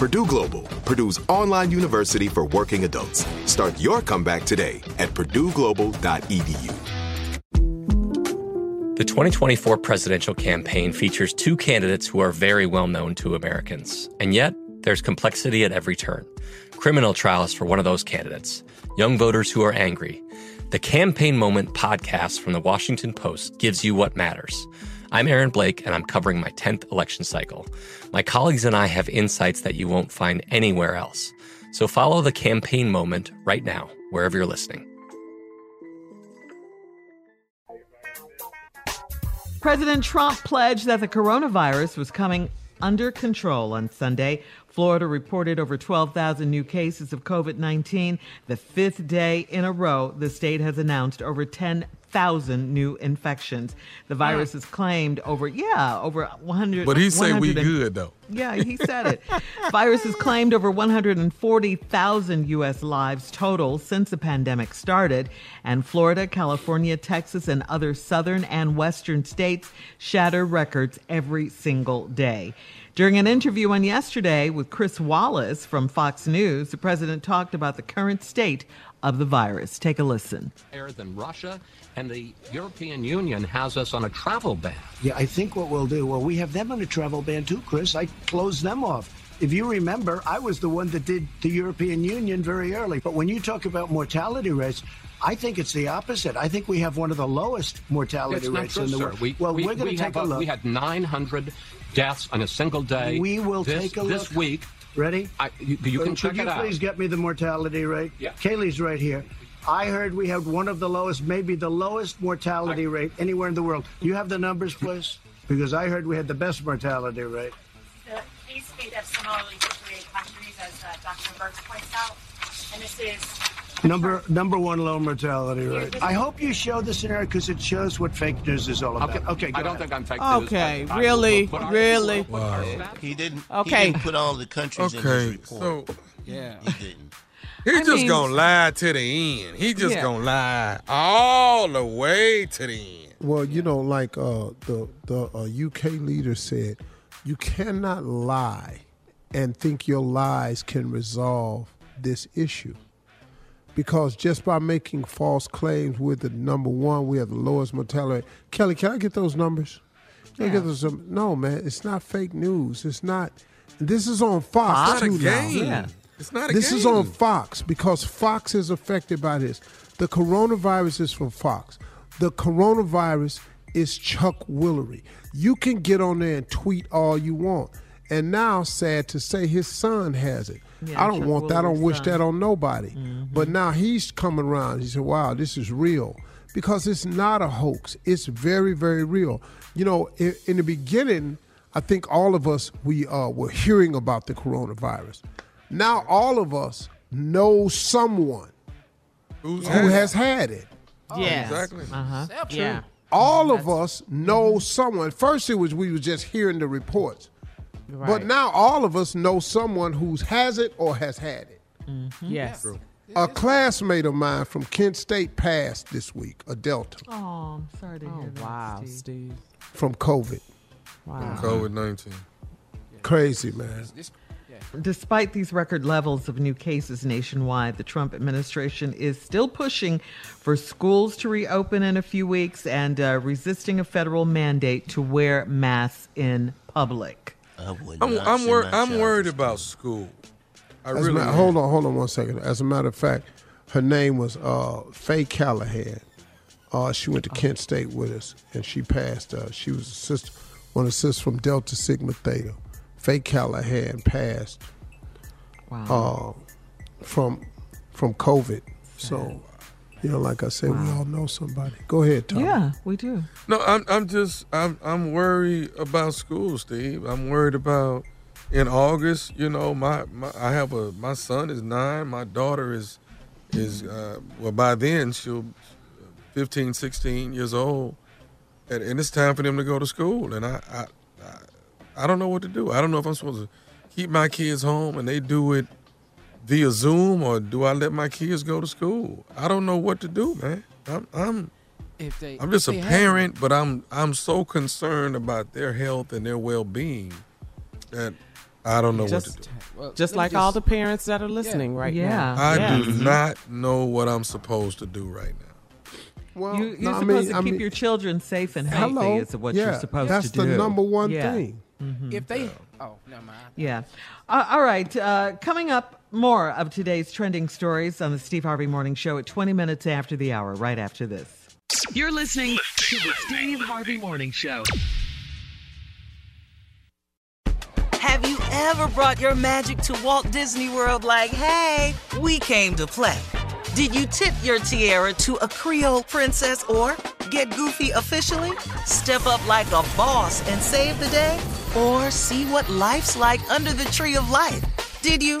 Purdue Global, Purdue's online university for working adults. Start your comeback today at purdueglobal.edu. The 2024 presidential campaign features two candidates who are very well known to Americans. And yet, there's complexity at every turn. Criminal trials for one of those candidates, young voters who are angry. The Campaign Moment podcast from the Washington Post gives you what matters. I'm Aaron Blake, and I'm covering my 10th election cycle. My colleagues and I have insights that you won't find anywhere else. So follow the Campaign Moment right now, wherever you're listening. President Trump pledged that the coronavirus was coming under control on Sunday. Florida reported over 12,000 new cases of COVID 19. The fifth day in a row, the state has announced over 10,000 new infections. The virus is claimed over, yeah, over 100. But he say we good though. Yeah, he said it. Virus has claimed over 140,000 U.S. lives total since the pandemic started. And Florida, California, Texas, and other southern and western states shatter records every single day. During an interview on yesterday with Chris Wallace from Fox News, the president talked about the current state of the virus. Take a listen. higher than Russia, and the European Union has us on a travel ban. Yeah, I think what we'll do, well, we have them on a travel ban too, Chris. I closed them off. If you remember, I was the one that did the European Union very early. But when you talk about mortality rates, I think it's the opposite. I think we have one of the lowest mortality It's not rates true, in the world. We, well, we, are going we to take have a look. We had 900 deaths on a single day. We will this, take a This look. week. Ready? I, you, you can Uh, check Could you it out. please get me the mortality rate? Yeah. Kayleigh's right here. I heard we have one of the lowest, maybe the lowest mortality rate anywhere in the world. You have the numbers, please? Because I heard we had the best mortality rate. The case speed of similarly situated countries, as uh, Dr. Birx points out, and this is Number number one low mortality rate. I hope you show this scenario because it shows what fake news is all about. Okay, Okay, I don't ahead. think I'm fake Okay, news. I- I- really, I- really. but our- He didn't. Okay. He didn't put all the countries in his report. so yeah, he didn't. he I just mean- gonna lie to the end. He just Yeah. gonna lie all the way to the end. Well, you know, like uh, the the uh, UK leader said, you cannot lie and think your lies can resolve this issue. Because just by making false claims, we're the number one. We have the lowest mortality. Kayleigh, can I get those numbers? Can I get those? num- No, man, it's not fake news. It's not. This is on Fox. It's not a game. Yeah. It's not a This game. is on Fox because Fox is affected by this. The coronavirus is from Fox. The coronavirus is Chuck Woolery. You can get on there and tweet all you want. And now, sad to say, his son has it. Yeah, I don't Chuck want that. I don't wish son. that on nobody. Mm-hmm. But now he's coming around. He said, "Wow, this is real," because it's not a hoax. It's very, very real. You know, in, in the beginning, I think all of us we uh, were hearing about the coronavirus. Now all of us know someone Who's who had it? has had it. Yes. Exactly. Uh-huh. Yeah. All of us know someone. First, it was we were just hearing the reports, but now all of us know someone who has it or has had it. Yes. A classmate of mine from Kent State passed this week, a Delta, Oh, I'm sorry to hear that. Wow, Steve. Steve. from COVID. Wow. COVID 19. Crazy, man. Despite these record levels of new cases nationwide, the Trump administration is still pushing for schools to reopen in a few weeks and uh, resisting a federal mandate to wear masks in public. I would I'm, I'm, wor- I'm worried about school. I As really ma- am. hold on, hold on one second. As a matter of fact, her name was uh, Faye Callahan. Uh, she went to Kent State with us, and she passed. Uh, she was a sister, one of the sisters from Delta Sigma Theta. Faye Callahan passed Wow. uh, from from COVID. So, you know, like I said, we all know somebody. Go ahead, Tom. yeah, we do. No, I'm I'm just I'm I'm worried about school, Steve. I'm worried about in August. You know, my, my I have a my son is nine. My daughter is is uh, well by then she'll 15, 16 years old, and, and it's time for them to go to school. And I, I I I don't know what to do. I don't know if I'm supposed to keep my kids home and they do it via Zoom or do I let my kids go to school? I don't know what to do, man. I'm I'm If they, I'm just a if they have- parent, but I'm I'm so concerned about their health and their well being that I don't know just, what to do. well, just like all the parents that are listening right Yeah. now. I Yes. do not know what I'm supposed to do right now. Well, You, you're no, I supposed mean- to I keep mean- your children safe and healthy. Hello. Is what yeah, you're supposed to do. That's the number one Yeah. thing. If they, oh, never mind. Yeah. Uh, all right. Uh, coming up, more of today's trending stories on the Steve Harvey Morning Show at 20 minutes after the hour, right after this. You're listening to the Steve Harvey Morning Show. Have you ever brought your magic to Walt Disney World like, hey, we came to play? Did you tip your tiara to a Creole princess or get goofy officially? Step up like a boss and save the day? Or see what life's like under the tree of life? Did you?